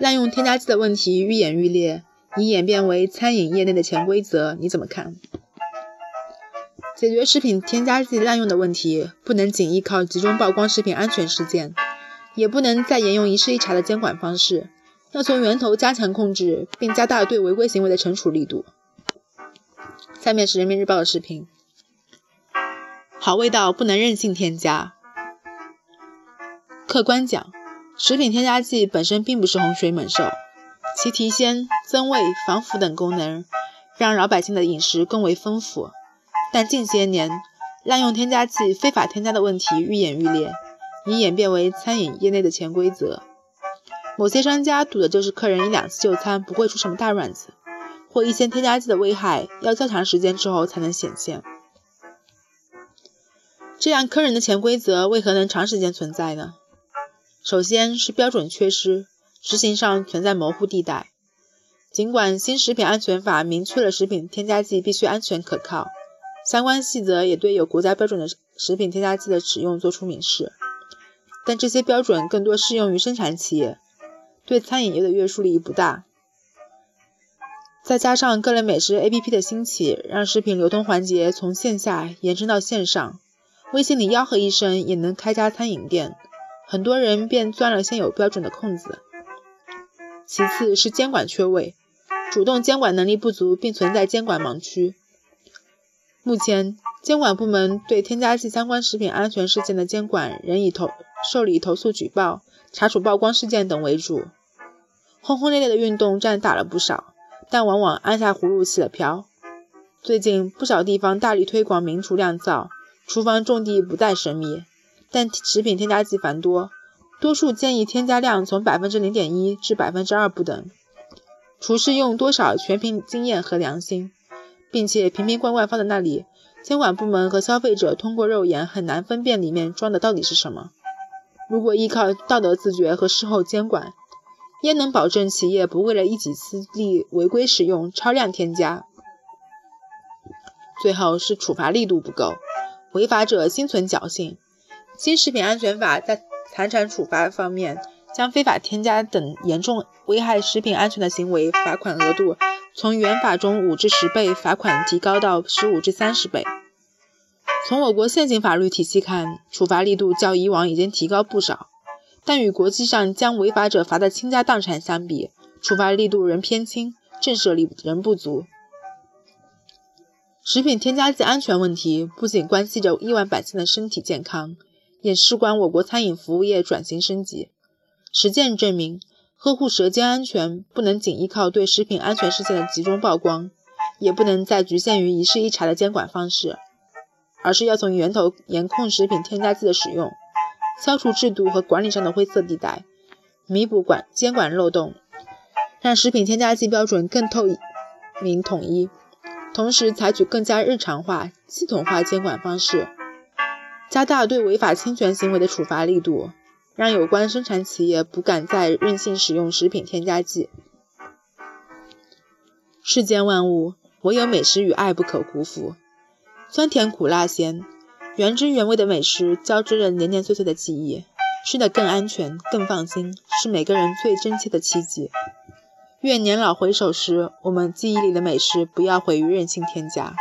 滥用添加剂的问题愈演愈烈，已演变为餐饮业内的潜规则，你怎么看？解决食品添加剂滥用的问题，不能仅依靠集中曝光食品安全事件，也不能再沿用一事一查的监管方式，要从源头加强控制，并加大对违规行为的惩处力度。下面是人民日报的视频：好味道不能任性添加。客观讲。食品添加剂本身并不是洪水猛兽，其提鲜、增味、防腐等功能让老百姓的饮食更为丰富。但近些年，滥用添加剂、非法添加的问题愈演愈烈，已演变为餐饮业内的潜规则。某些商家赌的就是客人一两次就餐不会出什么大乱子，或一些添加剂的危害要较长时间之后才能显现。这样坑人的潜规则为何能长时间存在呢？首先是标准缺失，执行上存在模糊地带。尽管新食品安全法明确了食品添加剂必须安全可靠，相关细则也对有国家标准的食品添加剂的使用作出明示，但这些标准更多适用于生产企业，对餐饮业的约束力不大。再加上各类美食 APP 的兴起，让食品流通环节从线下延伸到线上，微信里吆喝一声也能开家餐饮店。很多人便钻了现有标准的空子。其次是监管缺位，主动监管能力不足，并存在监管盲区。目前，监管部门对添加剂相关食品安全事件的监管仍以投受理投诉举报、查处曝光事件等为主。轰轰烈烈的运动战打了不少，但往往按下葫芦起了瓢。最近不少地方大力推广明厨亮灶，厨房种地不再神秘。但食品添加剂繁多，多数建议添加量从百分之零点一至百分之二不等。厨师用多少全凭经验和良心，并且瓶瓶罐罐放在那里，监管部门和消费者通过肉眼很难分辨里面装的到底是什么。如果依靠道德自觉和事后监管，焉能保证企业不为了一己私利违规使用超量添加？最后是处罚力度不够，违法者心存侥幸。新食品安全法在财产处罚方面，将非法添加等严重危害食品安全的行为罚款额度从原法中五至十倍罚款提高到十五至三十倍。从我国现行法律体系看，处罚力度较以往已经提高不少，但与国际上将违法者罚得倾家荡产相比，处罚力度仍偏轻，震慑力仍不足。食品添加剂安全问题不仅关系着亿万百姓的身体健康。也事关我国餐饮服务业转型升级。实践证明，呵护舌尖安全不能仅依靠对食品安全事件的集中曝光，也不能再局限于一事一查的监管方式，而是要从源头严控食品添加剂的使用，消除制度和管理上的灰色地带，弥补管监管漏洞，让食品添加剂标准更透明统一，同时采取更加日常化、系统化监管方式。加大对违法侵权行为的处罚力度，让有关生产企业不敢再任性使用食品添加剂。世间万物，唯有美食与爱不可辜负。酸甜苦辣咸，原汁原味的美食交织着年年岁岁的记忆，吃得更安全、更放心，是每个人最真切的期冀。愿年老回首时，我们记忆里的美食不要毁于任性添加。